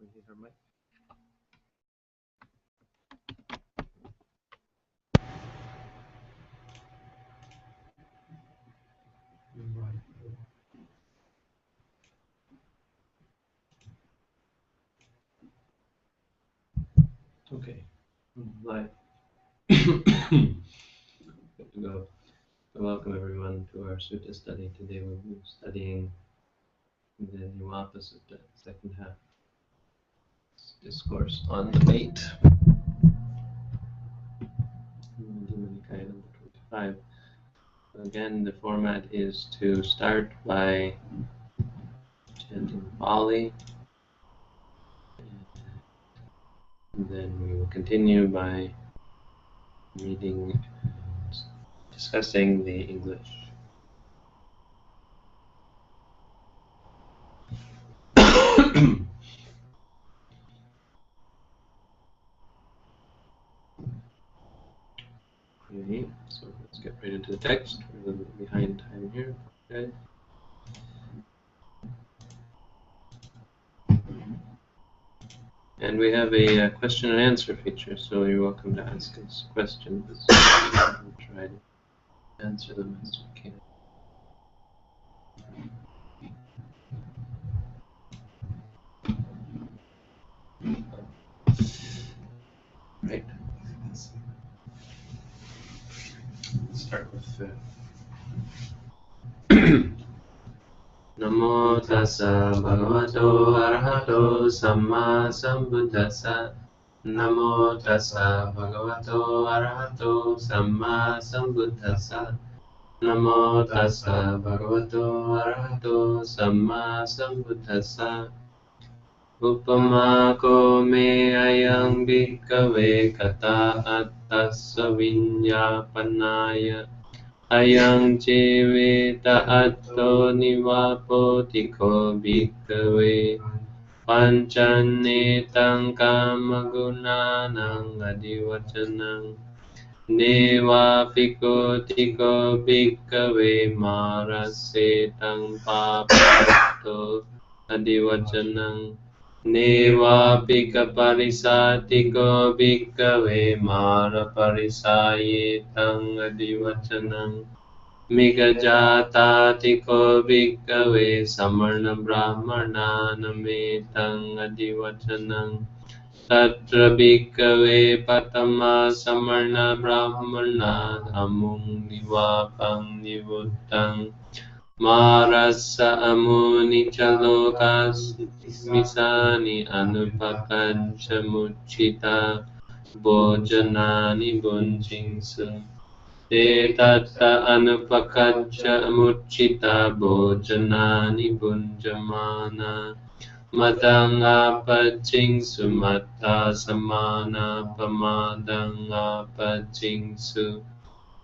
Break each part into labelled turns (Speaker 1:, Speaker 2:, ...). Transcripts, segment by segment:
Speaker 1: Hit her mic. Okay, live. Good to go. Welcome everyone to our sutta study. Today we'll be studying the Nivapa Sutta, second half. Discourse on debate. Number 25. Again, the format is to start by chanting Pali. And then we will continue by reading discussing the English. okay, so let's get right into the text. We're a little bit behind time here. Okay. And we have a, uh question and answer feature, so you're welcome to ask us questions. We'll try to answer them as we can.
Speaker 2: Start with
Speaker 1: Namo tassa bhagavato arahato samma sambuddhassa. Namo tassa bhagavato arahato samma sambuddhassa. Namo tassa bhagavato arahato samma sambuddhassa. Uppama ko me ayang bhikkhave kata tasawinyapanay ayang cewita atto niwapoti ko bikwe pancanetang kamaguna nang adiwacanang Dewa piko tiko bikwe marasetang papato adiwacanang නේවාපික පරිසාතිකෝ භික්කවේ මාර පරිසායේ තංගදිවචනං මිගජාතාතිකෝ භික්කවේ සමණ බ්‍රාහ්මණානමේ තංගදිවචනං තත්‍ර භික්කවේ පතමා සමණ බ්‍රාහ්මණා අමුං නිවාපං නිවුත්තං Marasa amuni chalokas misani anupakan muchita bojanani bonjingsu. Tetata anupakan muchita bojanani bunjamana. Madanga pachingsu mata samana pamadanga pachingsu.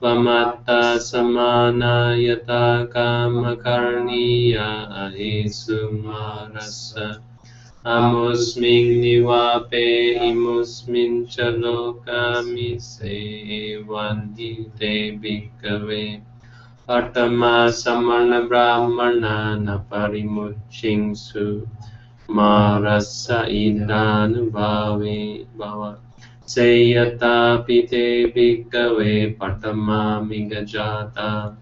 Speaker 1: Pamatta samanayata kamakarniya ahisumarasa Amusmin niwape imusmin chalokami se vanti te bhikkhave Atama samarna brahmana na parimuchinsu Marasa idhanu bhave bhava Seyata pite bhikkhave patama migajata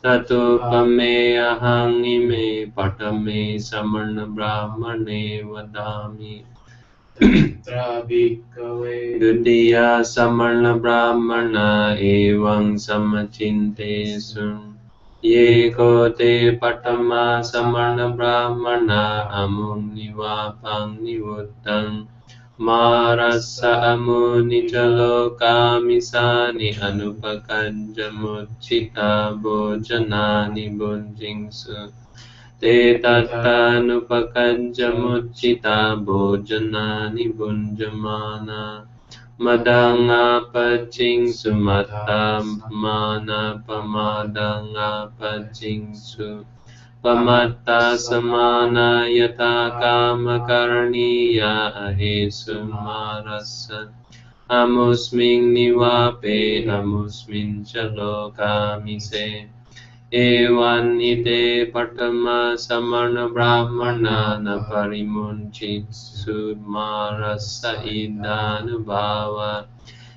Speaker 1: Tato pame ahang ime patame samarna brahmane vadami Dutiya samarna brahmana evang samachintesu Ye kote patama samarna brahmana amung nivapang nivuttang Marasa amuni jalo kami sani anupakan jamu cita bojanani bunjing su. Tetata anupakan jamu cita bojanani bunjamana. Madang apa cing sumata mana pamadang apa cing su. Madanga, pacing, त्वमर्ता समाना यथा कामकरणीया हे सुमारस। अमुस्मिन् निवापे, अमुस्मिन् च लोकामिषे एवान्निते पटमसमणब्राह्मणा न परिमुञ्चित्सु सुमारस इदानुभावा।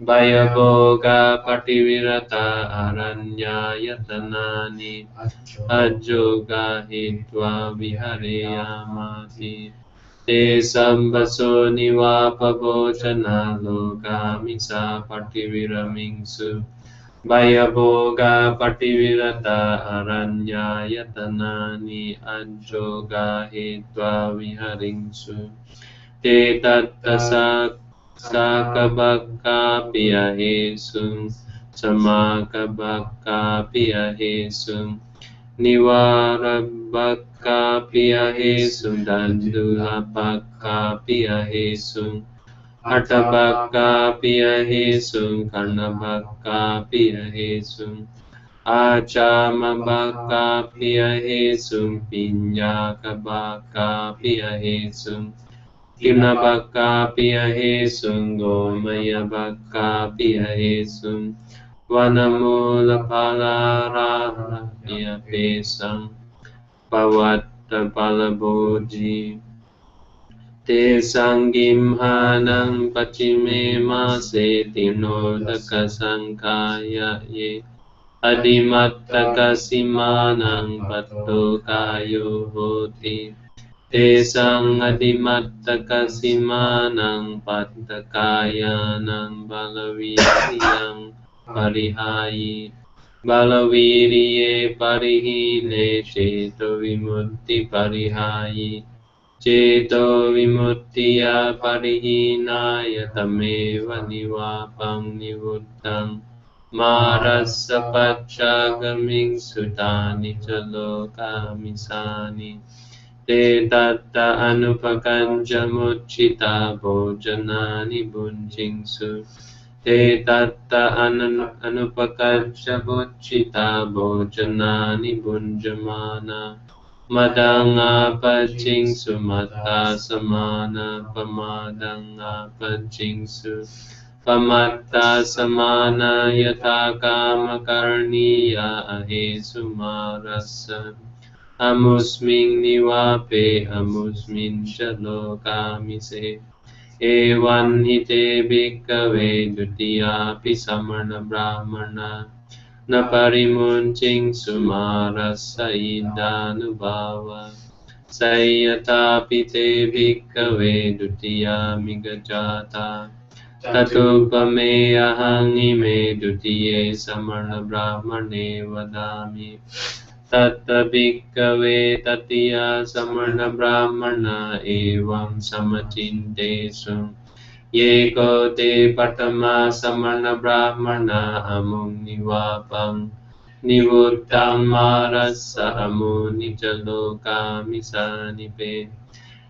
Speaker 1: Vayaboga pativirata aranya yatanani
Speaker 2: Ajoga
Speaker 1: hitva vihareyamati Te sambaso nivapavochana lokamisā pativiramingsu Vayaboga pativirata aranya yatanani Ajoga hitva viharingsu Te tattasa Sakabakkapiyahesu Samakabakkapiyahesu Niwarabakkapiyahesu Dandulapakkapiyahesu
Speaker 2: Hatabakkapiyahesu
Speaker 1: Karnabakkapiyahesu Achamabakkapiyahesu Pinyakabakkapiyahesu Pinyakabakkapiyahesu สมณบรามณานปริมุนชิตสุมารัสสะอิดานุ තේසං අදිමත්තක සිමානං පත්තකායානං බලවීරියං පරිහායි. බලවීරියේ පරිහිනේ චේතෝ විමුක්ති පරිහායි. චේතෝ විමුක්තියා පරිහිනාය තමේව නිවාපං නිවුත්තං. මාරස්ස පච්චාගමින් සුතානි ච ලෝකාමිසානි. ते तत्त तत्तनुपकञ्चमुचिता भोजनानि भुञ्जिंसु। ते तत्त अनुपकञ्चमुचिता भोजनानि भुञ्जमाना। मदङ्गापजिंसु मदा समाना पमत्ता समाना यथा कामकरणीया अहे सुमारसन् अमुस्मिन् निवापे अमुस्मिन् च लोकामिसे एवं हि ते भिक्कवे द्वितीयापि समणब्राह्मण न परिमुञ्चिं सुमारसयिदानुभाव संयतापि ते भिक्कवे द्वितीयामि गजाता ततो त्वमे अहं इमे द्वितीये समणब्राह्मणे वदामि तत्तभिक्कवे ततीया समणब्राह्मण एवं समचिन्तेषु। ये को ते प्रथमा समणब्राह्मण अमुं निवापम् निवृत्तां मारसः मुनि च लोकामिशानिपे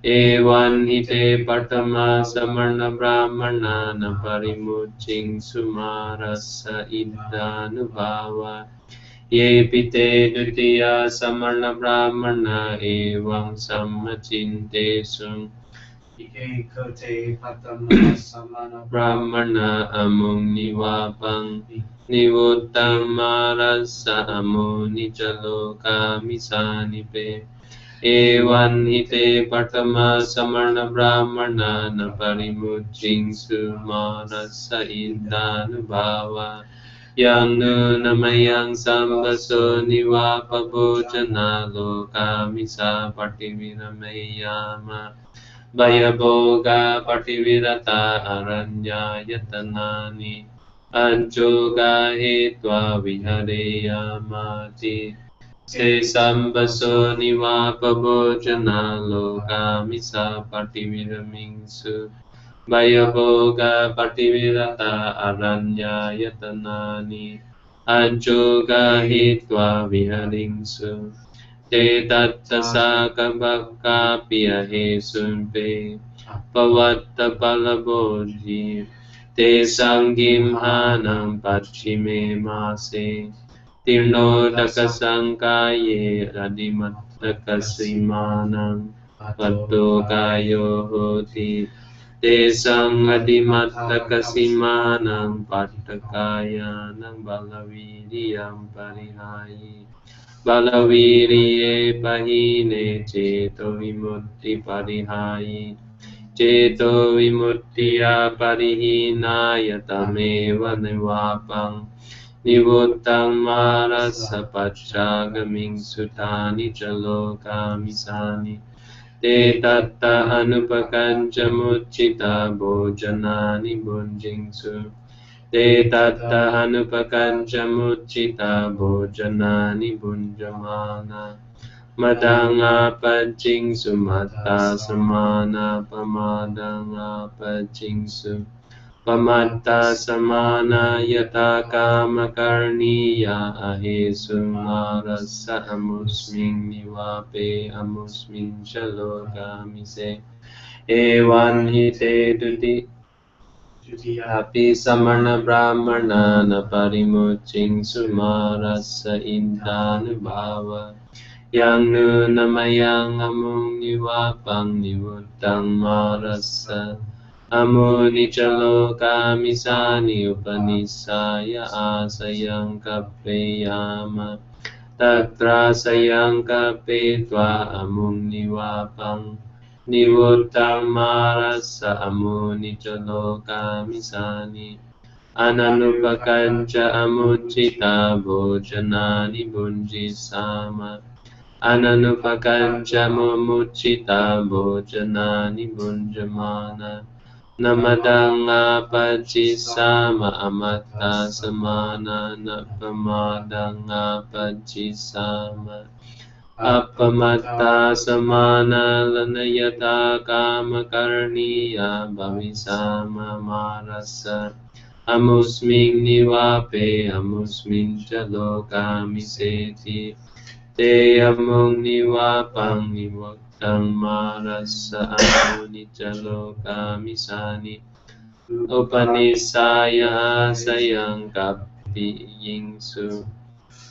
Speaker 1: एवं हि ते प्रथमा समणब्राह्मणा न परिमुचिं सुमारस इदानुभावा Pavatta palaboji Te sangim hanang pachime mase tinodaka sankaya ye Adimattaka simanang patto kayo hoti Te sang adimattaka simanang pattakayanang ยังนุนามยังสัมปโสนิวาปโภชนาโลกามิสาปฏิวิรมยามะ भयभोगा पटिविरता अरण्यायतनानि अञ्चोगा हि त्वा विहरेयामाति। शेषाम्बसो निवापभोजना लोकामि सा पटिविरमिंसु บยโภกาปฏิวิรตาอรัญญายตนานิอัญจุกาหิตวาวิหาริงสุเตตัตตสากบักกาปิยเฮ
Speaker 2: สุนเป
Speaker 1: ปวัตตปลโบจีเตสังกิมหานังปัจฉิเมมาเสติโนตักสังกายเยรดิมัตตกสิมานังปัตโตกายโหติ तेषाम् अधिमत्तकसीमानां पाठकायानं बलवीर्यं परिहायि। बलवीर्ये बहिने चेतो विमुक्तिपरिहायि चेतो विमुक्तिया परिहीनाय तमेव निवापम् निवोत्तं मारसपच्चागमिं सुतानि च लोकामिशानि te tatta anupakanja mucita bojanani bunjingsu te tatta anupakanja mucita bojanani bunjamana madanga pacingsu mata semana pamadanga pacingsu प्रमत्ता समाना काम कामकरणीया अहे मारस अमुस्मिन् निवापे अमुस्मिन् च लोकामिषे एवान्
Speaker 2: हि
Speaker 1: ते द्विति। अपि समणब्राह्मणान् परिमुचिं सुमारस इन्दानुभाव yang nu namayang amung niwapang Amuni chaloka misani upanisaya asayang kapeyama. Tatra sayang kapetwa amuni wapang Niwuttamarasa amuni chaloka misani Analupakanca amucita bojanani bunji sama. Analupakanca mumucita bojanani bunjamana namadanga pachisama amatta samana napamadanga pachisama appamatta samana lanayata kamakarniya bhavisama marasa amusmin nivape amusmin chalokamiseti te amung niwapang niwaktang Dhammarasa anicaloka misani Upanisaya sayang kapi yingsu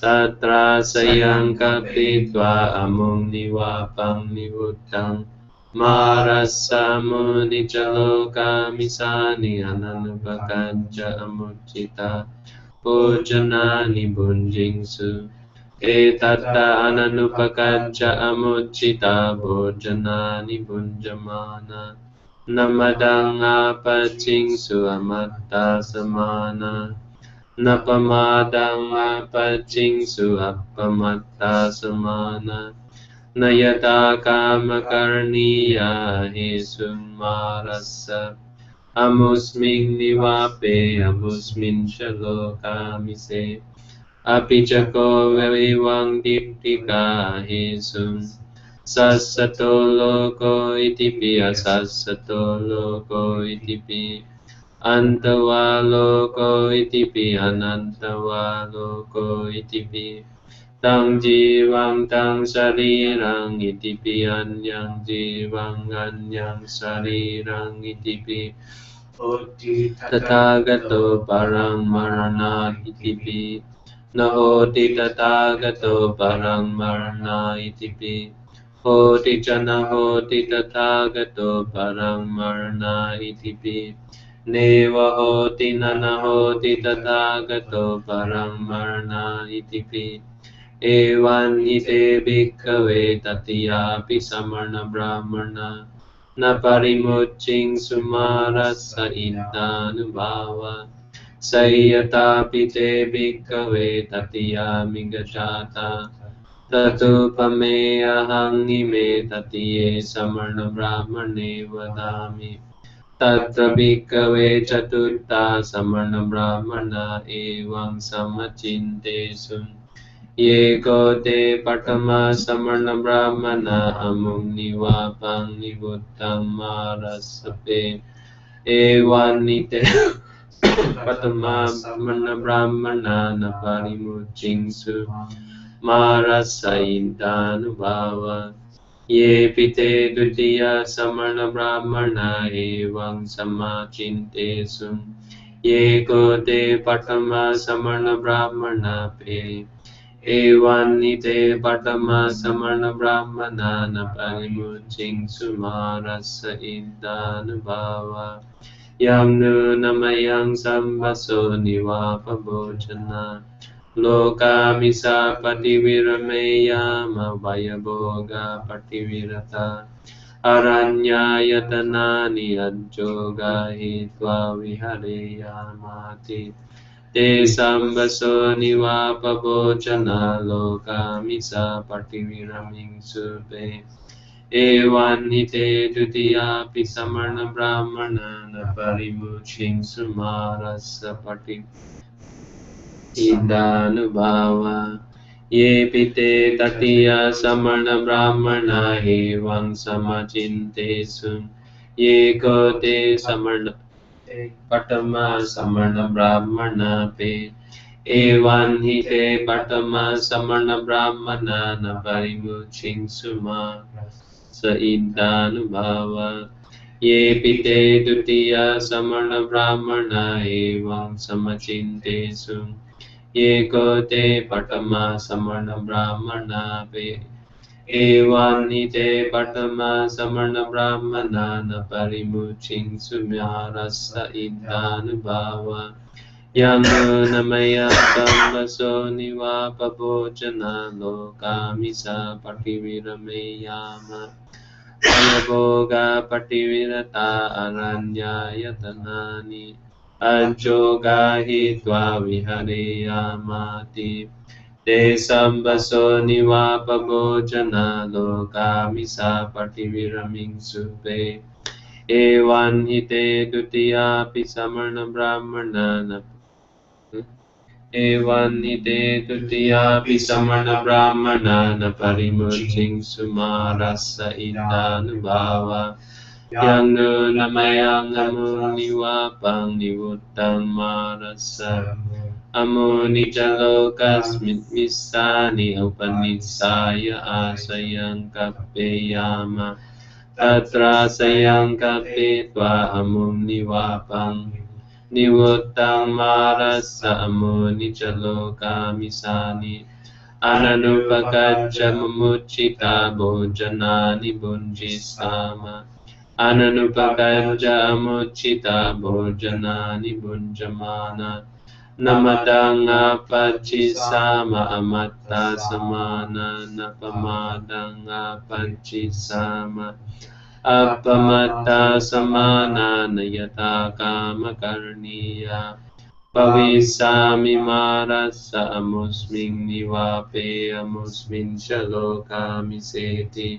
Speaker 1: Tatra sayang kapi tva amung niwapang niwutang Marasa municaloka misani ananupakanja amucita bun bunjingsu एतत्ताननुपकञ्च अमुचिता भोजनानि भुञ्जमाना। न मदङ्गापचिंसु अमत्ता समाना न पमादङ्गापचिंसु समाना न यथा कामकर्णीया हि सुमारस्य अमुस्मिन् निवापे अमुस्मिन् च लोकामिसे। अपि च को व्यविवाङ् दीप्तिकाहिषु सत्सतो लोको इति पि असत्सतो लोको इति पि अन्तवा लोको इति पि अनन्तवा लोको इति पि तं जीवं तं शरीरम् इति पि
Speaker 2: अन्यं
Speaker 1: जीवम् अन्यं शरीरम् इति पि तथागतो परं मरणात् इति पि นโหติตตากโตปรังมรณาอิติปิโหติจนะโหติตตากโตปรังมรณาอิติปิเนวโหตินนโหติตตากโตปรังมรณาอิติปิเอวันหิเตบิกเวตติยาปิสมรณบรามณานาปริมจิงสุมาราสอินตานุบาวะ संयतापि ते विकवे ततियामि गजाता ततोपमे अहङ्गिमे ततीये समणब्राह्मणे वदामि तत्र विकवे चतुर्था समणब्राह्मण एवं समचिन्तेषु। ये गोते पठमा समणब्राह्मण अमुग्निवापङ्निबुद्धं मारसपे एवान्निते patama samarna brahmana na parimuching su Marasa Indanubhava Ye pite dutiya samarna brahmana evang samachinte sum Ye kote patama samarna brahmana pe patama samarna brahmana na ยัมนูนามยังสัมปโสนิวาปโบชนาโลกามิสาปฏิวิรเมยามาวายโบกาปฏิวิรตาอารัญญายตนานิอัจโจกาหิตวาวิหารยามาติเตสัมบโสนิวาปโบชนาโลกามิสาปฏิวิรมิงสุเป एवान्हिते द्वितीयापि समणब्राह्मणान् परिमुचिं सुमारसपटि पिते येऽपि ते ब्राह्मणा एवं समचिन्तेषु ये कोते ते समण पटमा समणब्राह्मणा पे एवं एवान्हि ते पटमा समणब्राह्मणा न परिमुचिं सुमा स इद्धानुभाव येऽपि ते द्वितीया समणब्राह्मणा एवं समचिन्तेषु। ये को ते पटमा समणब्राह्मणापि
Speaker 2: एवानि ते पटमा
Speaker 1: समणब्राह्मणा न परिमुचिंसु म्यारस इद्धानुभाव यमुनमया तम्बसो निवापभोजना लोकामि स पटिविरमेयाम अनभोगापटिविरता अनन्यायतनानि अज्योगा त्वा विहरेयामाति। ते सम्बसो निवापभोजना लोकामिसा पटिविरमिंसुपे द्वितीयापि एवान्निते sumara sa itanu bawa इदानुभाव
Speaker 2: yang
Speaker 1: namayang amuni wapang niwutang marasa. Amuni jalokas mitmisani upanisaya asayang kapeyama tatra sayang kape tua amuni wapang niwuttang marasa amuni caloka ananupakacca mumuccita bojanani bunjisama ananupakacca amuccita bojanani bunjamana namadanga pacisama amata samana napamadanga pacisama sama अपमता समानान् काम कामकरणीया भविष्यामि मारसमुस्मिन् निवापे अमुस्मिन् च लोकामिषेति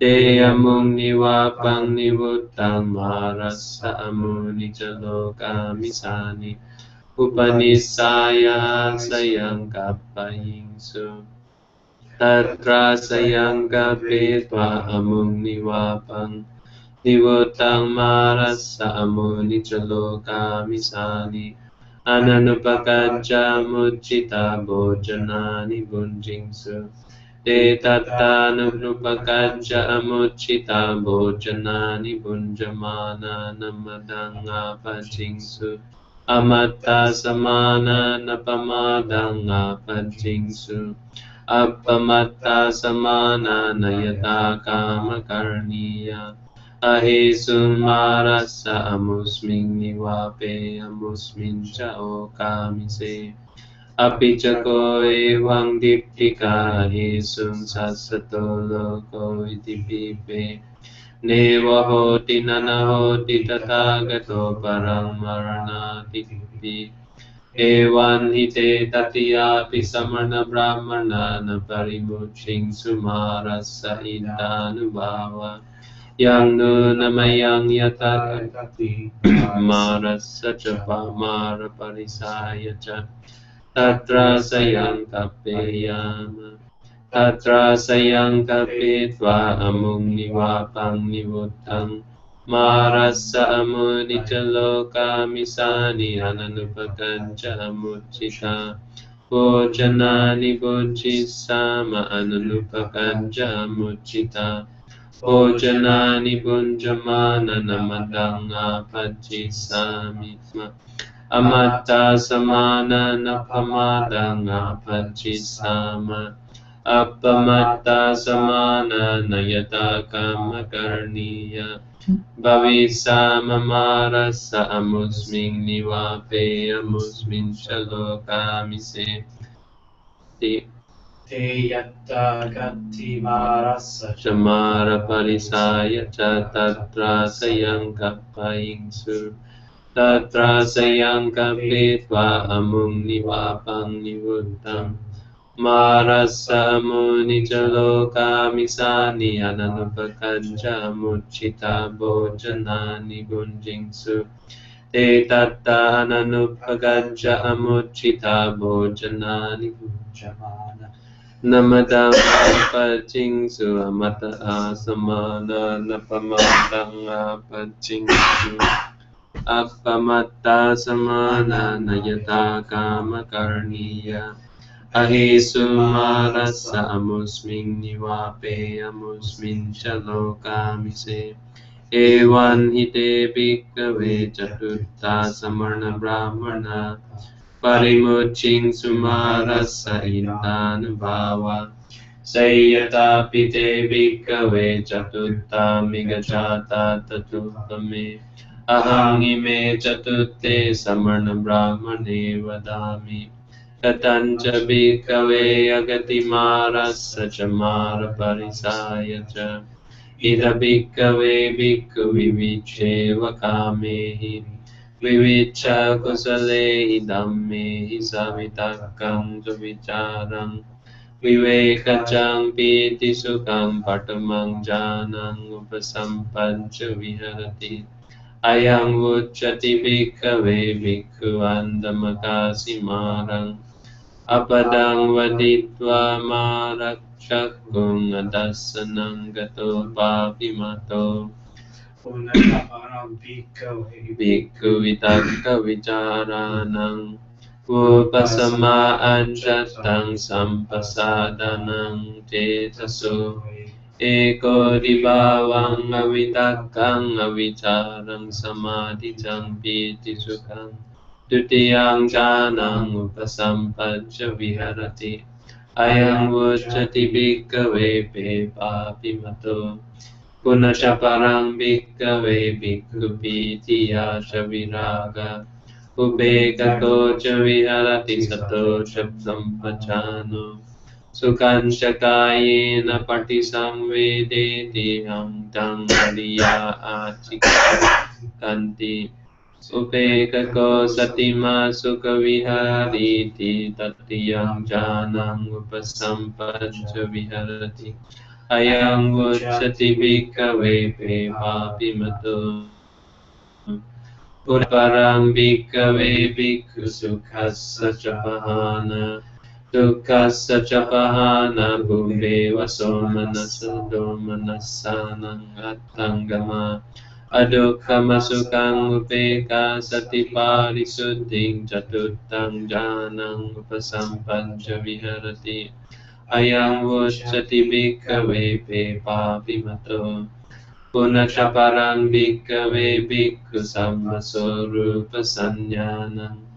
Speaker 1: ते अमुं निवापं निवृत्तं मारस अमुनि च लोकामिषानि उपनिषाया सयं कपयिंसु tatra sayangkapi tva amung niwapang Nivotang misani amuni kami sani Ananupakaja mucita bojanani gunjingsu Detattanupakaja amucita bojanani bunjamana namadanga pacingsu Amata samana napamadanga pacingsu अपमत्ता समाना नयता कामकरणीया अहेषु मारस अमुस्मिन् निवापे, अमुस्मिन् च ओकामिषे अपि च को एवं दीप्तिका हेषु ससतो लोको इति पीपे। नैव होति न न होति तथा गतो परं मरणाति Evan hite tatiyapi samarna brahmana na parimuching sumarasa indanubhava Yang nu namayang yata marasa cha pamara parisaya cha. Tatra sayang kapeyama Tatra sayang kapitva amung niwapang niwutang Marasa amunita loka misani ananupakancha amuchita. Bojanani bojisama ananupakancha amuchita. Bojanani bunjamana namadanga pachisami. Amatta samana napamadanga pachisama. अपमत्ता समान नयता कामकरणीय भविष्याममारस अमुस्मिन् निवापे अमुस्मिन् शलोकामिसे। ते यत्ता च अमुं निवापं निवृत्तम्। मारसमुनिचलोकामिसानि अननुपकञ्च मुच्चिता
Speaker 2: भोजनानि
Speaker 1: गुञ्जिंसु ते तत्ताननुपकञ्च अमुच्चिता भोजनानि गुञ्जमान नमदापचिंसु अमत आसमानानपमादापचिंसु अपमत्ता समाना नयता कामकर्णीया अहेसुमानस्स अमुस्मिन् निवापे, अमुस्मिन् च लोकामिषे एवं हि ते विक्रवे चतुर्था समणब्राह्मणा परिमुचिं सुमारस्स इन्दानुभावा संयतापि ते विक्रवे चतुर्था मिगजाता ततुत्तमे। अहं इमे चतुर्थे समणब्राह्मणे वदामि। ततञ्च भिक्खवे अगतिमारस्य च मारपरिसाय च। इदभिक्खवे भिक्खुविविचेव कामे हि विविच कुशले हि धम्मे हि सवितर्कं सुविचारम् विवेकचं पीति सुखं पटमं जानम् उपसम्पञ्च विहरति। अयम् उच्यति भिक्खवे भिक्खुवन्दमकासि मारम्। Apadang vaditva marakshakung adasanang gato papimato Bhikkhu vitakka vicharanang Upasama anjatang sampasadanang tetaso Eko dibawang avitakang avicharang samadhijang piti sukang द्वितीयांशानाम् उपसम्पद्य विहरति अयं वोचति भिक्कवे पे पापि पुनश परं भिक्कवे भिक्खुपीति याश विराग उपेकतो च विहरति सतो शब्दं पचानो। सुकांशकायेन पटि संवेदेति हं तं बलिया आचिकान्ति उपेकको सतिमा सुखविहारीति तत्रियं जानम् उपसम्पञ्च विहरति अयम् उच्यति भिक्खवे पे पापि मतो। भिक्खवे च पहान। च पहान adukkamasukhamupeika satiparisuddhiं catuttang janang upasampanca viharati ayam voccati bhikkave pepapimato. Punaca param bhikkave bhikkhu sammasorupa sanyanam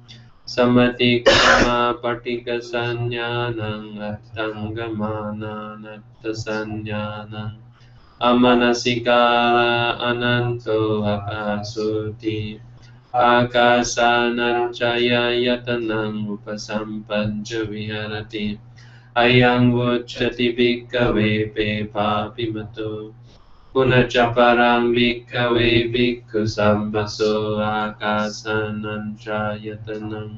Speaker 1: Samatikama patika sanyanam attangamanan attasanyanam amanasikala ananto akasuti akasanan jaya yatanang upasampan jawiharati ayang wujati bikawe pe papi matu Kuna caparang bikawe sambaso akasanan chayatanam.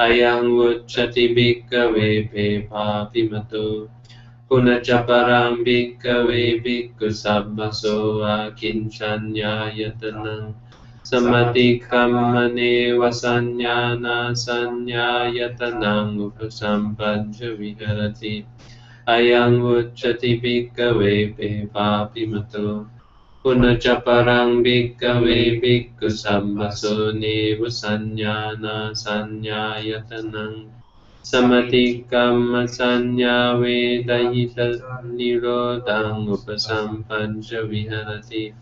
Speaker 1: अयम् उच्यति
Speaker 2: भिक्कवे
Speaker 1: भेभाति मतो पुनश्च परां भिक्कवे भिक्खु सब्बसो अकिञ्चन्यायतनं समतिक्रमणेव संज्ञानासंज्ञायतनाम् उपसम्पद्य विहरति। अयम् उच्यति भिक्कवे भेभाति मतो Punaca parang bhikkave bhikkhu sambhaso nivasanyana sanyayatanam panja sanyavedayita nirodham upasampancha viharati.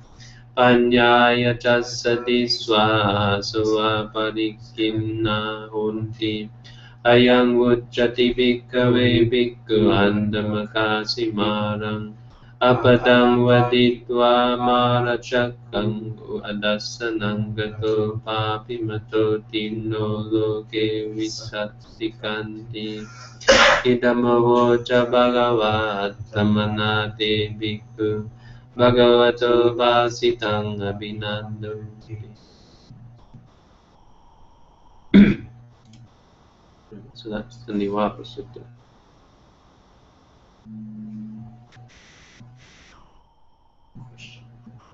Speaker 1: Panyaya chasati swasuva parikkinna hunti. Ayam uccati bhikkave bhikkhu andamakasimaram Apadang vaditva marachakang adasanang gato papimato tino loke visattikanti Idamavo cha bhagavat tamanate bhikkhu. Bhagavato vasitang abhinandoti So that's the Niwapa Sutta.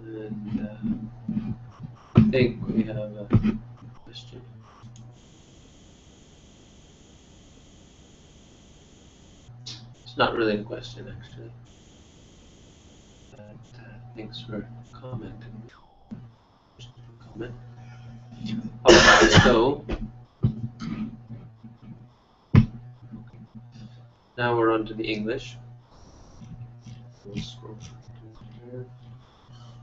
Speaker 1: And uh, I think we have a question. It's not really a question, actually. But uh, thanks for commenting. Comment. So now we're on to the English. We'll scroll.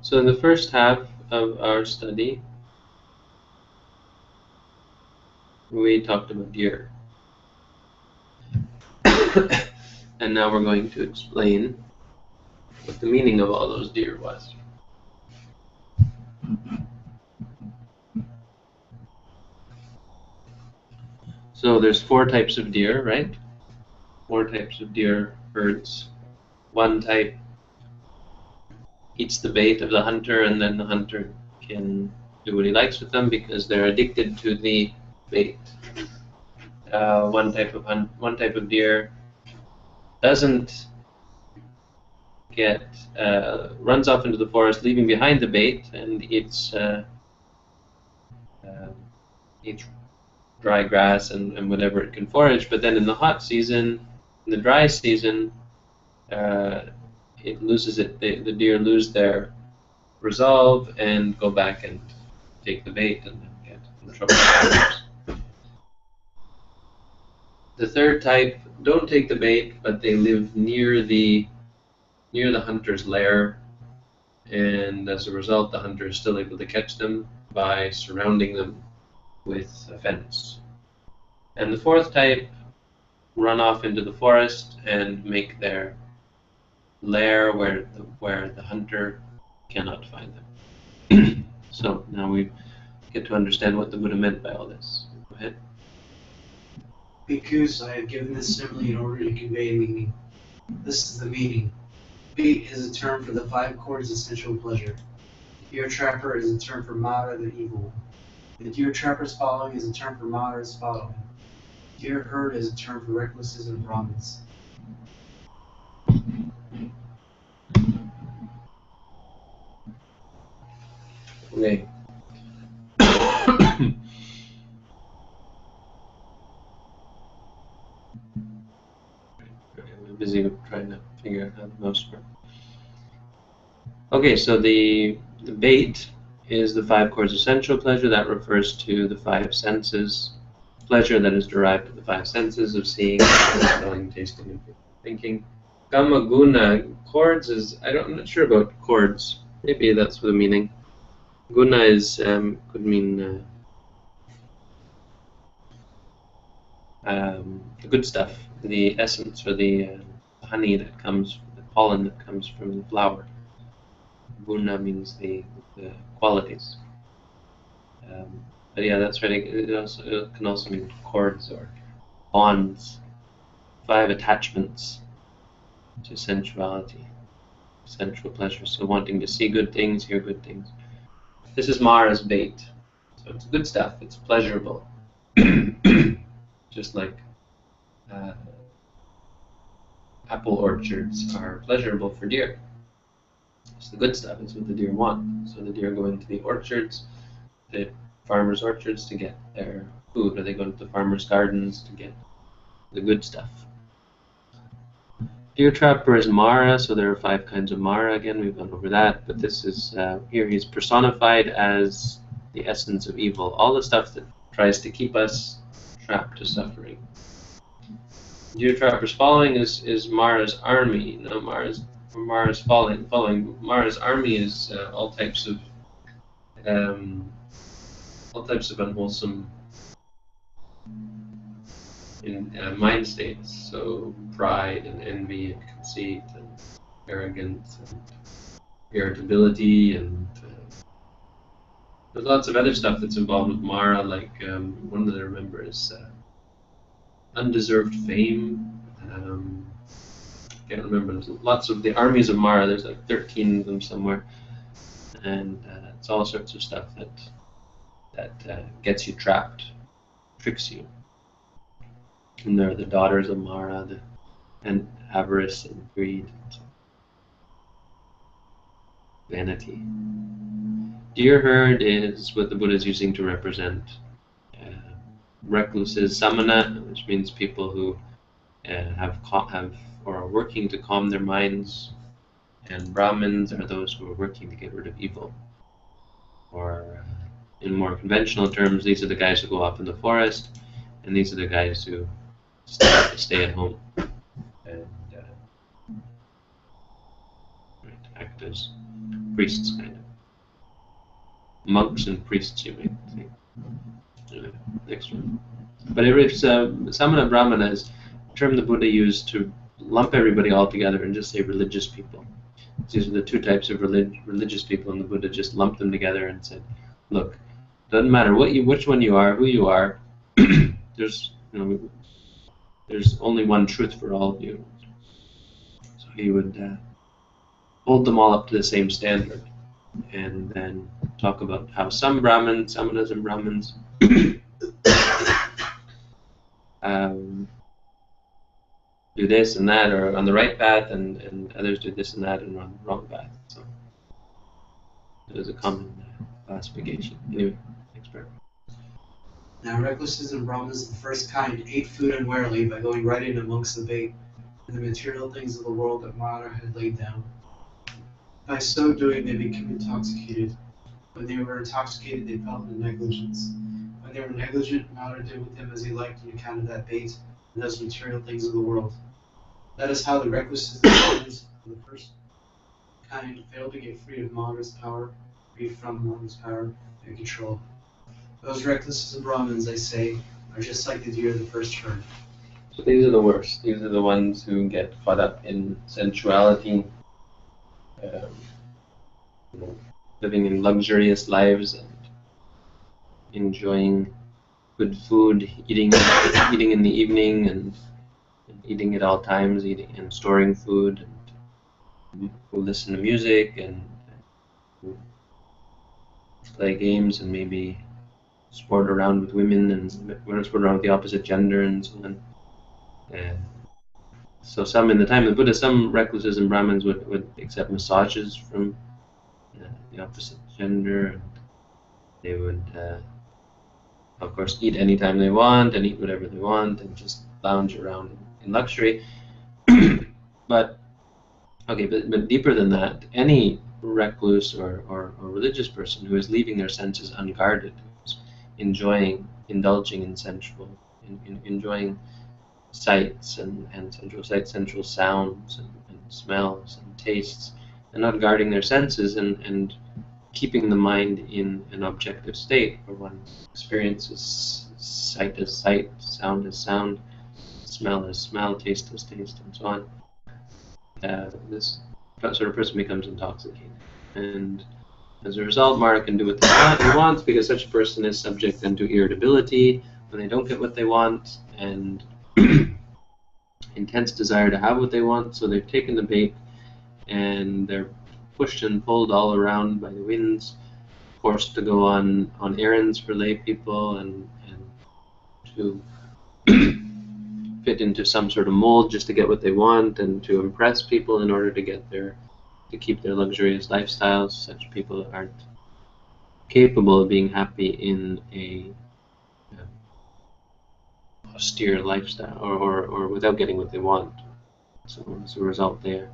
Speaker 1: So in the first half of our study, we talked about deer. and now we're going to explain what the meaning of all those deer was. So there's four types of deer, right? Four types of deer herds. One type eats the bait of the hunter, and then the hunter can do what he likes with them because they're addicted to the bait. Uh, one type of hunt, one type of deer doesn't get uh, runs off into the forest, leaving behind the bait, and eats uh, uh, eats dry grass and, and whatever it can forage. But then in the hot season, in the dry season, uh, it loses it. The, the deer lose their resolve and go back and take the bait and get in trouble. the third type don't take the bait, but they live near the near the hunter's lair, and as a result, the hunter is still able to catch them by surrounding them with a fence. And the fourth type run off into the forest and make their lair where the, where the hunter cannot find them. so now we get to understand what the Buddha meant by all this. Go ahead.
Speaker 2: I have given this simile in order to convey meaning. This is the meaning. Bait is a term for the five cords of sensual pleasure. Deer trapper is a term for Mara, the evil. The deer trapper's following is a term for Mara's following. Deer herd is a term for recluses and Brahmins.
Speaker 1: Okay. Busy trying to figure out the works. Okay, so the, the bait is the five cords of sensual pleasure. That refers to the five senses. Pleasure that is derived from the five senses of seeing, smelling, tasting, and thinking. Kama guna cords is I don't I'm not sure about cords. Maybe that's the meaning. Guna is um, could mean uh, um, the good stuff, the essence or the uh, honey that comes, the pollen that comes from the flower. Guna means the, the qualities. Um, but yeah, that's right. It, also, it can also mean cords or bonds, five attachments to sensuality, sensual pleasure. So wanting to see good things, hear good things. This is Mara's bait. So it's good stuff. It's pleasurable. just like uh, apple orchards are pleasurable for deer. It's the good stuff. It's what the deer want. So the deer go into the orchards, the farmers' orchards to get their food, or they go into the farmers' gardens to get the good stuff. Deer trapper is Mara, so there are five kinds of Mara. Again, we've gone over that, but this is uh, here he's personified as the essence of evil. All the stuff that tries to keep us trapped to suffering. Deer trapper's following is is Mara's army. No, Mara's Mara's following. Following Mara's army is uh, all types of um, all types of unwholesome in mind states. So pride and envy and conceit and arrogance and irritability and uh, there's lots of other stuff that's involved with Mara. Like um, one that I remember is uh, undeserved fame. Um, can't remember. There's lots of the armies of Mara. There's like 13 of them somewhere, and uh, it's all sorts of stuff that that uh, gets you trapped, tricks you. And they're the daughters of Mara, the, and avarice and greed, vanity. Deer herd is what the Buddha is using to represent uh, recluses, samana, which means people who uh, have have or are working to calm their minds, and Brahmins are those who are working to get rid of evil. Or, uh, in more conventional terms, these are the guys who go off in the forest, and these are the guys who stay, at home and uh, act as priests, kind of. Monks and priests, you might think. Next one. But it's uh, Samana Brahmana is a term the Buddha used to lump everybody all together and just say religious people. These are the two types of relig- religious people, and the Buddha just lumped them together and said, "Look, doesn't matter what you, which one you are, who you are. there's, you know, there's only one truth for all of you." So he would uh, hold them all up to the same standard, and then talk about how some Brahmins, Samanas, and Brahmins. um, do this and that or on the right path and, and others do this and that and on the wrong path. So there's a common uh, classification. Anyway, next part.
Speaker 2: Now and Brahmins of the first kind ate food unwarily by going right in amongst the bait and the material things of the world that Mara had laid down. By so doing, they became intoxicated. When they were intoxicated, they fell into negligence. When they were negligent, Mara did with them as he liked on account of that bait and those material things of the world. That is how the Brahmins of the first kind failed to get free of Mara's power, free from Mara's power and control. Those recluses and Brahmins, I say, are just like the deer of the first herd.
Speaker 1: So these are the worst. These are the ones who get caught up in sensuality, um, living in luxurious lives and enjoying good food, eating eating in the evening and, and eating at all times, eating and storing food, and who listen to music and play games and maybe sport around with women and women sport around with the opposite gender and so on. And so some in the time of the Buddha, some recluses and Brahmins would, would accept massages from uh, the opposite gender. And they would, uh, of course, eat anytime they want and eat whatever they want and just lounge around in, luxury. but okay, but, but deeper than that, any recluse or, or, or religious person who is leaving their senses unguarded, enjoying, indulging in sensual, in, in, enjoying sights and, and sensual sights, sensual sounds and, and smells and tastes, and not guarding their senses and, and keeping the mind in an objective state where one experiences sight as sight, sound as sound, smell as smell, taste as taste, and so on. Uh, this sort of person becomes intoxicated. And as a result, Mara can do what he wants because such a person is subject then to irritability when they don't get what they want and intense desire to have what they want. So they've taken the bait and they're pushed and pulled all around by the winds, forced to go on, on errands for lay people and, and to fit into some sort of mold just to get what they want and to impress people in order to get their to keep their luxurious lifestyles. Such people aren't capable of being happy in a uh, austere lifestyle or, or, or without getting what they want. So as a result, they're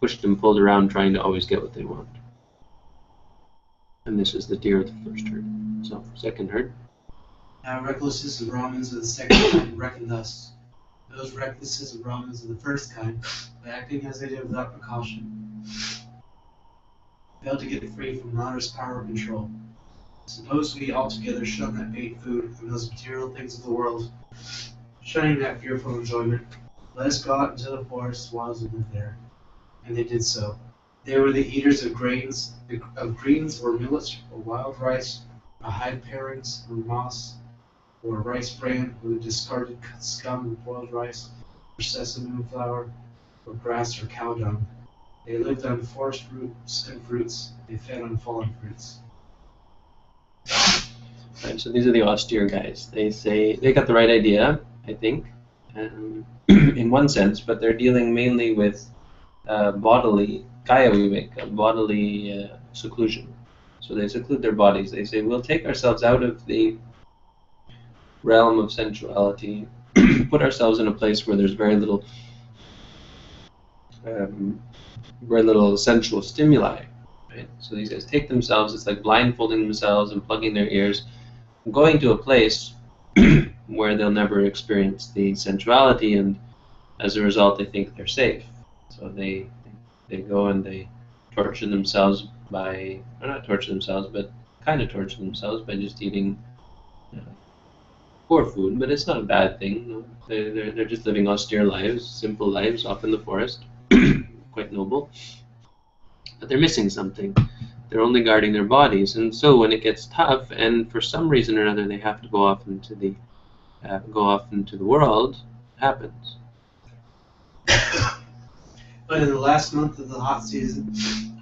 Speaker 1: pushed and pulled around trying to always get what they want. And this is the deer of the first herd. So, second herd.
Speaker 2: Now recluses and Brahmins of the second kind reckon thus. Those recluses and Brahmins of the first kind, by acting as they did without precaution, failed to get free from Mara's power control. Suppose we altogether shun that bait food and those material things of the world, shunning that fearful enjoyment, let us go out into the forest wilds and live there. And they did so. They were the eaters of grains, of greens or millets or wild rice, or hide parings or moss, or rice bran or the discarded scum of boiled rice, or sesame flour, or grass or cow dung. They lived on forest roots and fruits. They fed on fallen fruits.
Speaker 1: Right, so these are the austere guys. They say they got the right idea, I think, um, in one sense, but they're dealing mainly with uh, bodily kaya viveka, bodily uh, seclusion. So they seclude their bodies. They say we'll take ourselves out of the realm of sensuality, put ourselves in a place where there's very little, um, very little sensual stimuli. Right? So these guys take themselves. It's like blindfolding themselves and plugging their ears, going to a place where they'll never experience the sensuality, and as a result, they think they're safe. So they they go and they torture themselves by, or not torture themselves, but kind of torture themselves by just eating poor food. But it's not a bad thing. They're, they're, they're just living austere lives, simple lives off in the forest, quite noble. But they're missing something. They're only guarding their bodies, and so when it gets tough, and for some reason or another they have to go off into the uh, go off into the world, happens.
Speaker 2: But in the last month of the hot season,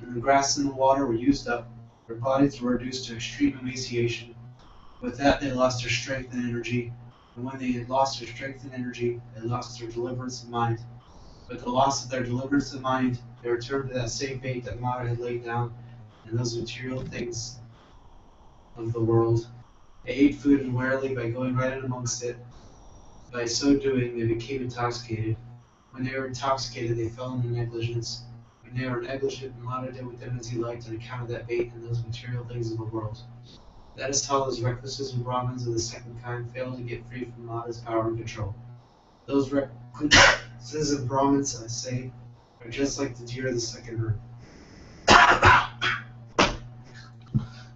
Speaker 2: when the grass and the water were used up, their bodies were reduced to extreme emaciation. With that, they lost their strength and energy, and when they had lost their strength and energy, they lost their deliverance of mind. With the loss of their deliverance of mind, they returned to that same fate that Mara had laid down and those material things of the world. They ate food unwarily by going right in amongst it. By so doing, they became intoxicated. When they were intoxicated, they fell into negligence. When they were negligent, Mara did with them as he liked on account of that bait and those material things of the world. That is how those recluses and Brahmins of the second kind failed to get free from Mara's power and control. Those recluses and Brahmins, I say, are just like the deer of the second herd.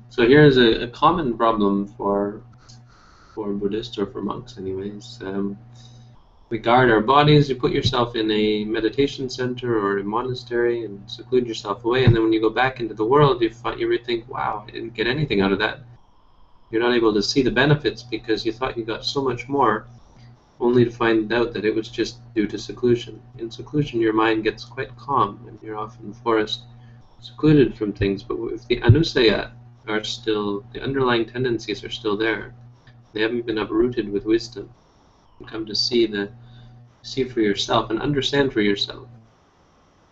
Speaker 1: So here's a, a common problem for for Buddhists or for monks, anyways. Um, we guard our bodies. You put yourself in a meditation center or a monastery and seclude yourself away, and then when you go back into the world, you find, you think, "Wow, I didn't get anything out of that." You're not able to see the benefits because you thought you got so much more, only to find out that it was just due to seclusion. In seclusion, your mind gets quite calm, and you're off in the forest, secluded from things. But if the anusaya are still, the underlying tendencies are still there. They haven't been uprooted with wisdom. You come to see the, see for yourself and understand for yourself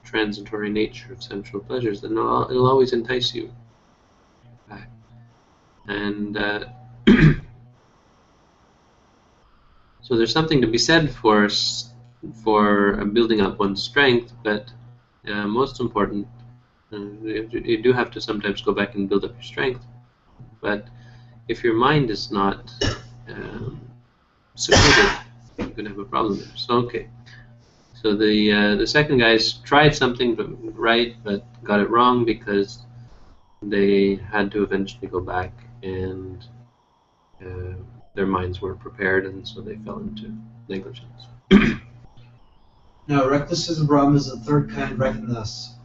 Speaker 1: transitory nature of sensual pleasures, then it'll, it'll always entice you. And uh, so there's something to be said for for building up one's strength, but uh, most important, uh, you, you do have to sometimes go back and build up your strength. But if your mind is not um, secluded, you're going to have a problem there. So, okay. So the uh, the second guys tried something right, but got it wrong because they had to eventually go back and uh, their minds weren't prepared, and so they fell into negligence.
Speaker 2: now, recluses and Brahmins of the third kind reckon thus.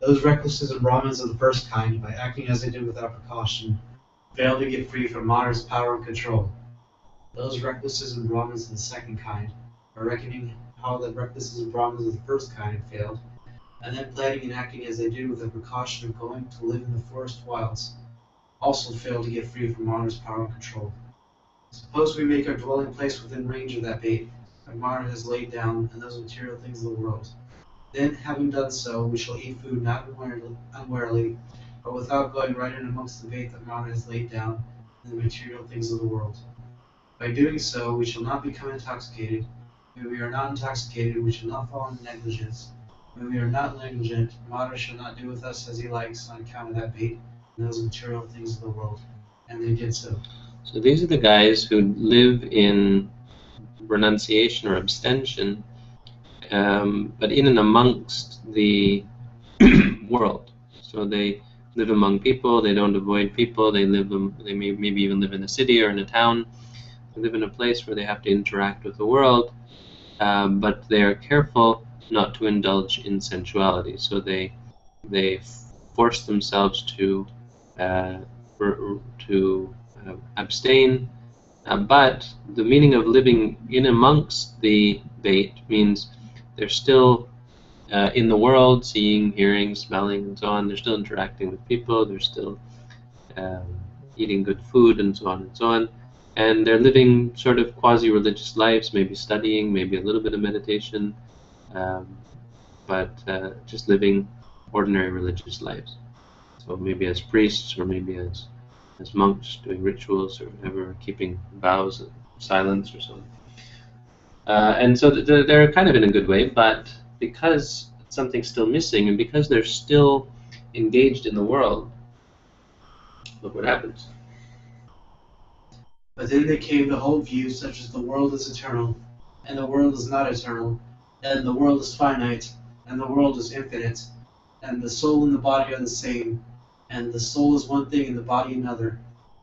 Speaker 2: Those recluses and Brahmins of the first kind, by acting as they did without precaution, failed to get free from Mara's power and control. Those recluses and Brahmins of the second kind, by reckoning how the recluses and Brahmins of the first kind failed, and then planning and acting as they did with the precaution of going to live in the forest wilds, also failed to get free from Mara's power and control. Suppose we make our dwelling place within range of that bait that Mara has laid down and those material things of the world. Then, having done so, we shall eat food not unwarily, but without going right in amongst the bait that Mara has laid down and the material things of the world. By doing so, we shall not become intoxicated. When we are not intoxicated, we shall not fall into negligence. When we are not negligent, Mara shall not do with us as he likes on account of that bait and those material things of the world. And they did so.
Speaker 1: So these are the guys who live in renunciation or abstention, um, but in and amongst the world. So they live among people. They don't avoid people. They live. They may maybe even live in a city or in a town. They live in a place where they have to interact with the world, um, but they are careful not to indulge in sensuality. So they they force themselves to uh, to abstain. Uh, but the meaning of living in amongst the bait means they're still uh, in the world, seeing, hearing, smelling, and so on. They're still interacting with people. They're still um, eating good food, and so on and so on. And they're living sort of quasi-religious lives, maybe studying, maybe a little bit of meditation, um, but uh, just living ordinary religious lives. So maybe as priests, or maybe as as monks doing rituals or whatever, keeping vows of silence or something. Uh, and so they're kind of in a good way, but because something's still missing and because they're still engaged in the world, look what happens.
Speaker 2: But then they came to hold views such as the world is eternal, and the world is not eternal, and the world is finite, and the world is infinite, and the soul and the body are the same, and the soul is one thing and the body another,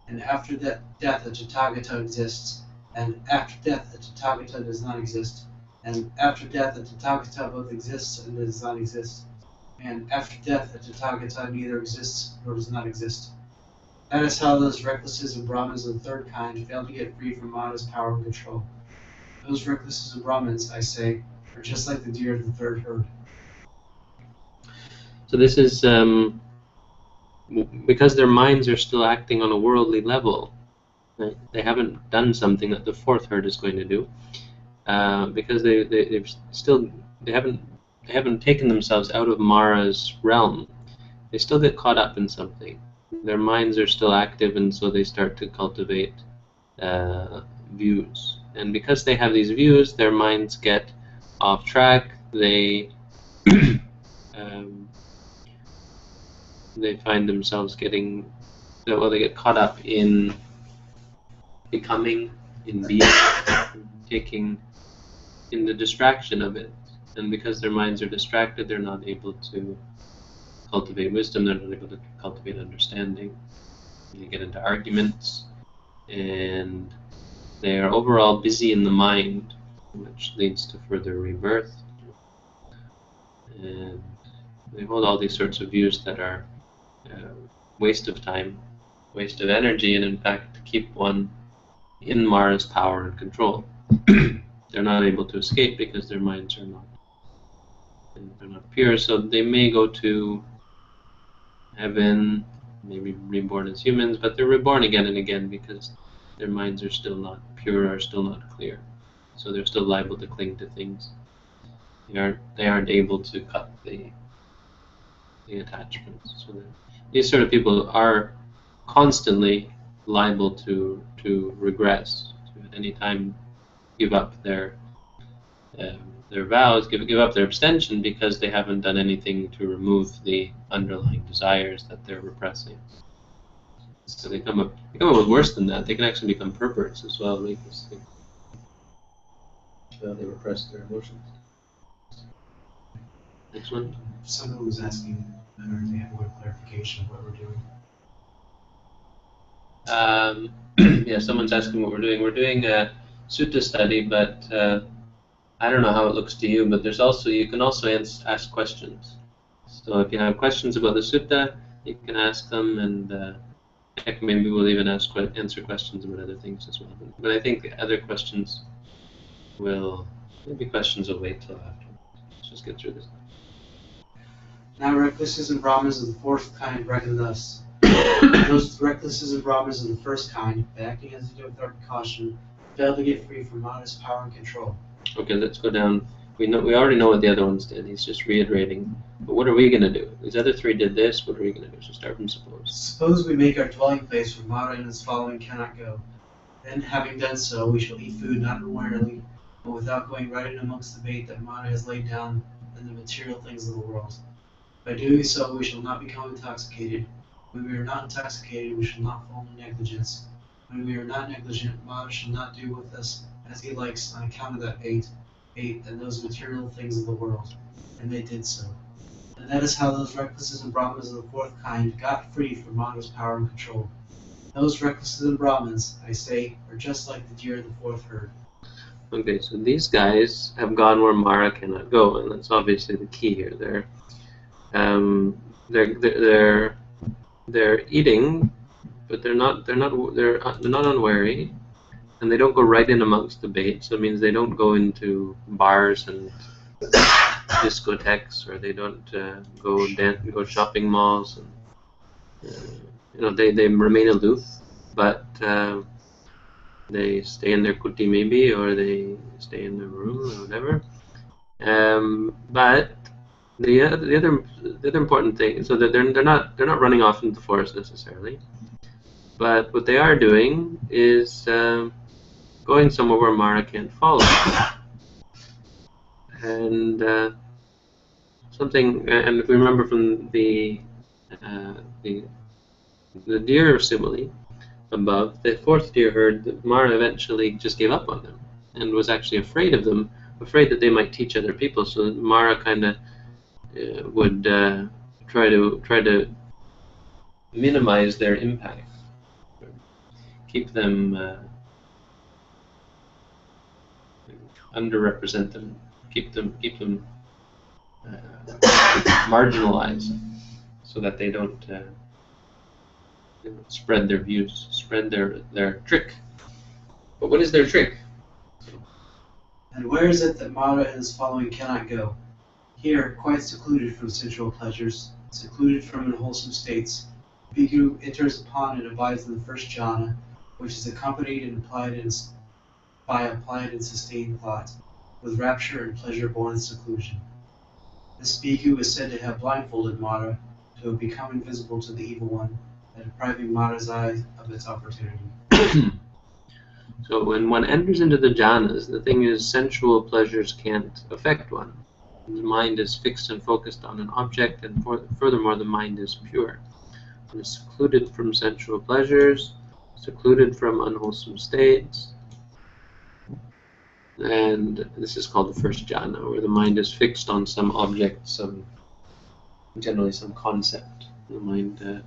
Speaker 2: and after that death a Tathagata exists, and after death a Tathagata does not exist, and after death a Tathagata both exists and does not exist, and after death a Tathagata neither exists nor does not exist. That is how those recluses and Brahmins of the third kind fail to get free from Mara's power and control. Those recluses and Brahmins, I say, are just like the deer of the third herd.
Speaker 1: So this is um, because their minds are still acting on a worldly level. They haven't done something that the fourth herd is going to do, uh, because they, they they've still they haven't they haven't taken themselves out of Mara's realm. They still get caught up in something. Their minds are still active, and so they start to cultivate uh, views. And because they have these views, their minds get off track. They um, they find themselves getting, uh, well, they get caught up in becoming, in being, taking, in the distraction of it. And because their minds are distracted, they're not able to cultivate wisdom, they're not able to cultivate understanding. They get into arguments, and they are overall busy in the mind, which leads to further rebirth. And they hold all these sorts of views that are uh, waste of time, waste of energy, and in fact keep one in Mara's power and control. they're not able to escape because their minds are not they're not pure, so they may go to heaven, maybe reborn as humans, but they're reborn again and again because their minds are still not pure, are still not clear. So they're still liable to cling to things. They aren't they aren't able to cut the the attachments. So these sort of people are constantly liable to to regress, to at any time give up their um, their vows, give give up their abstention because they haven't done anything to remove the underlying desires that they're repressing. So they come up they come up with worse than that. They can actually become perverts as well, because they, they repress their emotions. Next one.
Speaker 2: Someone was asking or have more clarification of what we're doing.
Speaker 1: Um, yeah, someone's asking what we're doing. We're doing a sutta study, but uh, I don't know how it looks to you. But there's also you can also ans- ask questions. So if you have questions about the sutta, you can ask them, and uh, heck, maybe we'll even ask answer questions about other things as well. But I think other questions will maybe questions will wait till after. Let's just get through this.
Speaker 2: Now recluses and Brahmins of the fourth kind reckon thus. Those recluses and Brahmanas of the first kind, acting as they do without precaution, fail to get free from Mara's power and control.
Speaker 1: Okay, let's go down. We know we already know what the other ones did. He's just reiterating. But what are we gonna do? These other three did this. What are we gonna do? So start from suppose.
Speaker 2: Suppose we make our dwelling place where Mara and his following cannot go. Then, having done so, we shall eat food not unwarily, but without going right in amongst the bait that Mara has laid down in the material things of the world. By doing so, we shall not become intoxicated. When we are not intoxicated, we shall not fall into negligence. When we are not negligent, Mara shall not do with us as he likes on account of that bait, bait and those material things of the world. And they did so. And that is how those recluses and Brahmins of the fourth kind got free from Mara's power and control. Those recluses and Brahmins, I say, are just like the deer of the fourth herd.
Speaker 1: Okay, so these guys have gone where Mara cannot go, and that's obviously the key here. They're um, they're they're they're, eating, but they're not they're not they're uh, they're not unwary, and they don't go right in amongst the bait. So it means they don't go into bars and discotheques, or they don't uh, go dan- go shopping malls, and uh, you know they they remain aloof, but. Uh, they stay in their kuti maybe, or they stay in their room or whatever. Um, but the other, the other the other important thing, so that they're they're not they're not running off into the forest necessarily, but what they are doing is um, going somewhere where Mara can't follow, and uh, something. And if we remember from the uh, the the deer simile, above, the fourth deer herd, that Mara eventually just gave up on them and was actually afraid of them, afraid that they might teach other people. So Mara kind of uh, would uh, try to try to minimize their impact, keep them uh, underrepresent them, keep them keep them uh, marginalized, so that they don't uh, you know, spread their views, spread their their trick. But what is their trick?
Speaker 2: And where is it that Mara and his following cannot go? Here, quite secluded from sensual pleasures, secluded from unwholesome states, Bhikkhu enters upon and abides in the first jhana, which is accompanied and applied in, by applied and sustained thought, with rapture and pleasure born in seclusion. This Bhikkhu is said to have blindfolded Mara, to have become invisible to the evil one, and depriving Mara's eye of its opportunity.
Speaker 1: So when one enters into the jhanas, the thing is, sensual pleasures can't affect one. The mind is fixed and focused on an object, and for, furthermore, the mind is pure. It is secluded from sensual pleasures, secluded from unwholesome states, and this is called the first jhana, where the mind is fixed on some object, some generally some concept. The mind uh,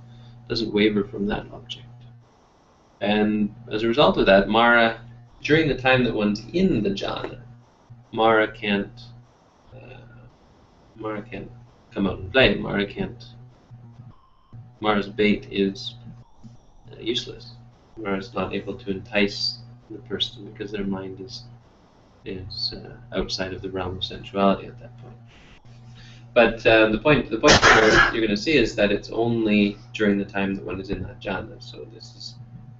Speaker 1: doesn't waver from that object. And as a result of that, Mara, during the time that one's in the jhana, Mara can't, Mara can't come out and play. Mara can't. Mara's bait is uh, useless. Mara's not able to entice the person because their mind is is uh, outside of the realm of sensuality at that point. But uh, the point the point you're going to see is that it's only during the time that one is in that jhana. So this is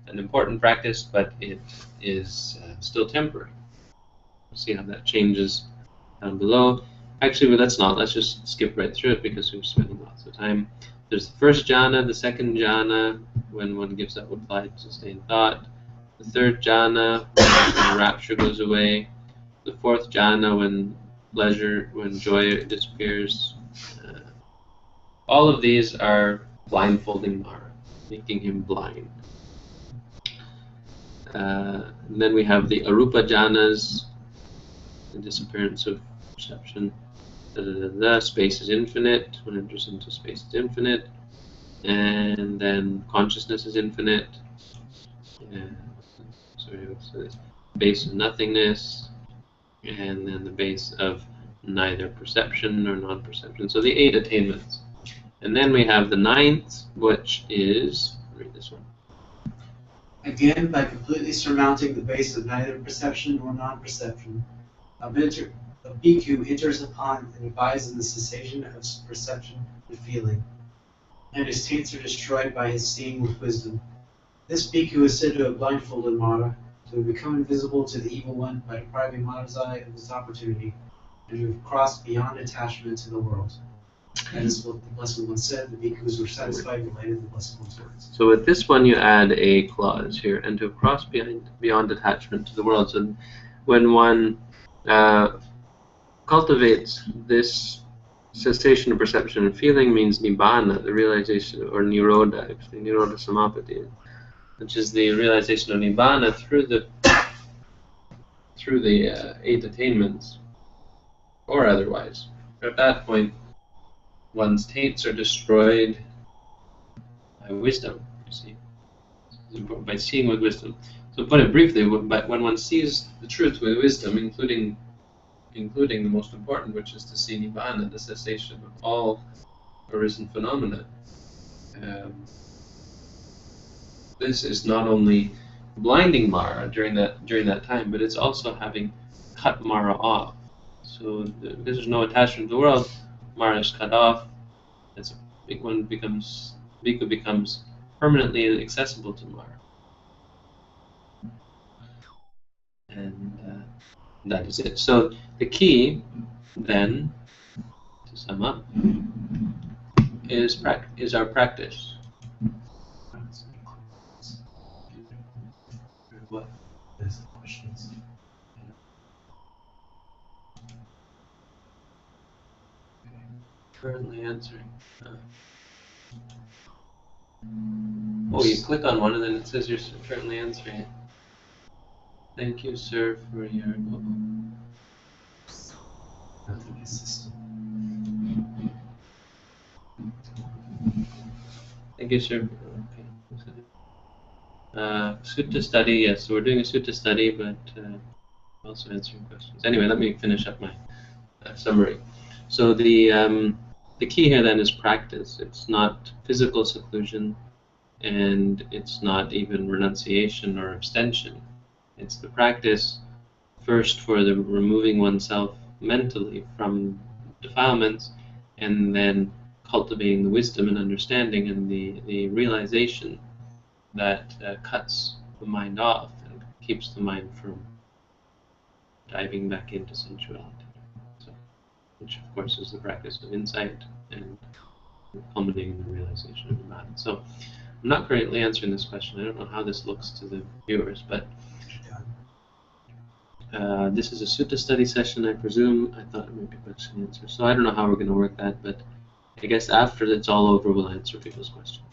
Speaker 1: an important practice, but it is uh, still temporary. See how that changes down below. Actually, well, let's not. Let's just skip right through it because we're spending lots of time. There's the first jhana, the second jhana, when one gives up applied sustained thought. The third jhana, when rapture goes away. The fourth jhana, when pleasure, when joy disappears. Uh, all of these are blindfolding Mara, making him blind. Uh, then we have the arupa jhanas, the disappearance of perception. Da, da, da. Space is infinite. One enters into space is infinite. And then consciousness is infinite. And, sorry, what's this? Base of nothingness. And then the base of neither perception nor non perception. So the eight attainments. And then we have the ninth, which is, read this one.
Speaker 2: Again, by completely surmounting the base of neither perception nor non-perception, a, bhikkhu- a bhikkhu enters upon and abides in the cessation of perception and feeling. and his taints are destroyed by his seeing with wisdom. This bhikkhu is said to have blindfolded Mara, to have become invisible to the evil one by depriving Mara's eye of this opportunity, and to have crossed beyond attachment to the world. That is what the Blessed One said. The bhikkhus were satisfied related the Blessed One's words.
Speaker 1: So with this one, you add a clause here, and to cross beyond, beyond attachment to the worlds. And when one uh, cultivates this cessation of perception and feeling means nibbana, the realization, or nirodha, actually, nirodha samapatti, which is the realization of nibbana through the through the uh, eight attainments, or otherwise. At that point, one's taints are destroyed by wisdom, you see, by seeing with wisdom. So put it briefly, but when one sees the truth with wisdom, including including the most important, which is to see nibbana, the cessation of all arisen phenomena. Um, this is not only blinding Mara during that during that time, but it's also having cut Mara off. So the, there's no attachment to the world. Mara is cut off. As a big one becomes Bhikkhu becomes permanently accessible to Mara. And that is it. So the key, then, to sum up, is is our practice. Currently answering. Uh, oh, you click on one and then it says you're currently answering it. Thank you, sir, for your. Thank you, sir. Uh, sutta study, yes. So we're doing a sutta study, but uh, also answering questions. Anyway, let me finish up my uh, summary. So the um, the key here then is practice. It's not physical seclusion, and it's not even renunciation or abstention. It's the practice first for the removing oneself mentally from defilements, and then cultivating the wisdom and understanding and the, the realization that uh, cuts the mind off and keeps the mind from diving back into sensuality. So, which, of course, is the practice of insight and culminating in the realization of the body. So, I'm not currently answering this question. I don't know how this looks to the viewers, but uh, this is a sutta study session, I presume. I thought it might be question and answer. So I don't know how we're going to work that, but I guess after it's all over, we'll answer people's questions.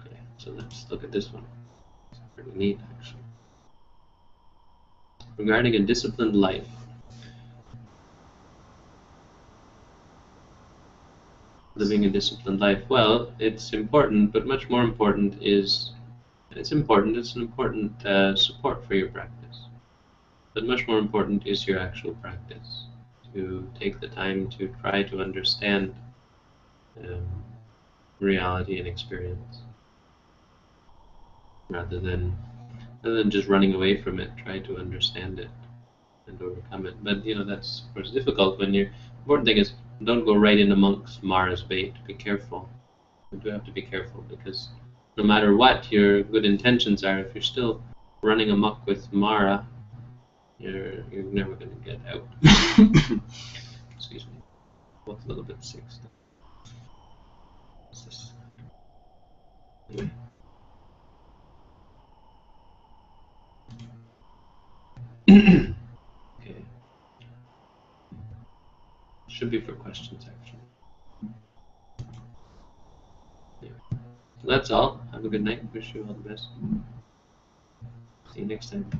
Speaker 1: Okay, so let's look at this one. It's pretty neat, actually. Regarding a disciplined life. Living a disciplined life. Well, it's important, but much more important is it's important. It's an important uh, support for your practice. But much more important is your actual practice. To take the time to try to understand um, reality and experience, rather than rather than just running away from it. Try to understand it and overcome it. But you know that's of course difficult when you're. Important thing is don't go right in amongst Mara's bait. Be careful. You do have to be careful because no matter what your good intentions are, if you're still running amok with Mara, you're you're never going to get out. Excuse me. Both a little bit sick. What's this? Anyway. okay. Should be for questions actually. Anyway. So that's all. Have a good night. Wish you all the best. See you next time.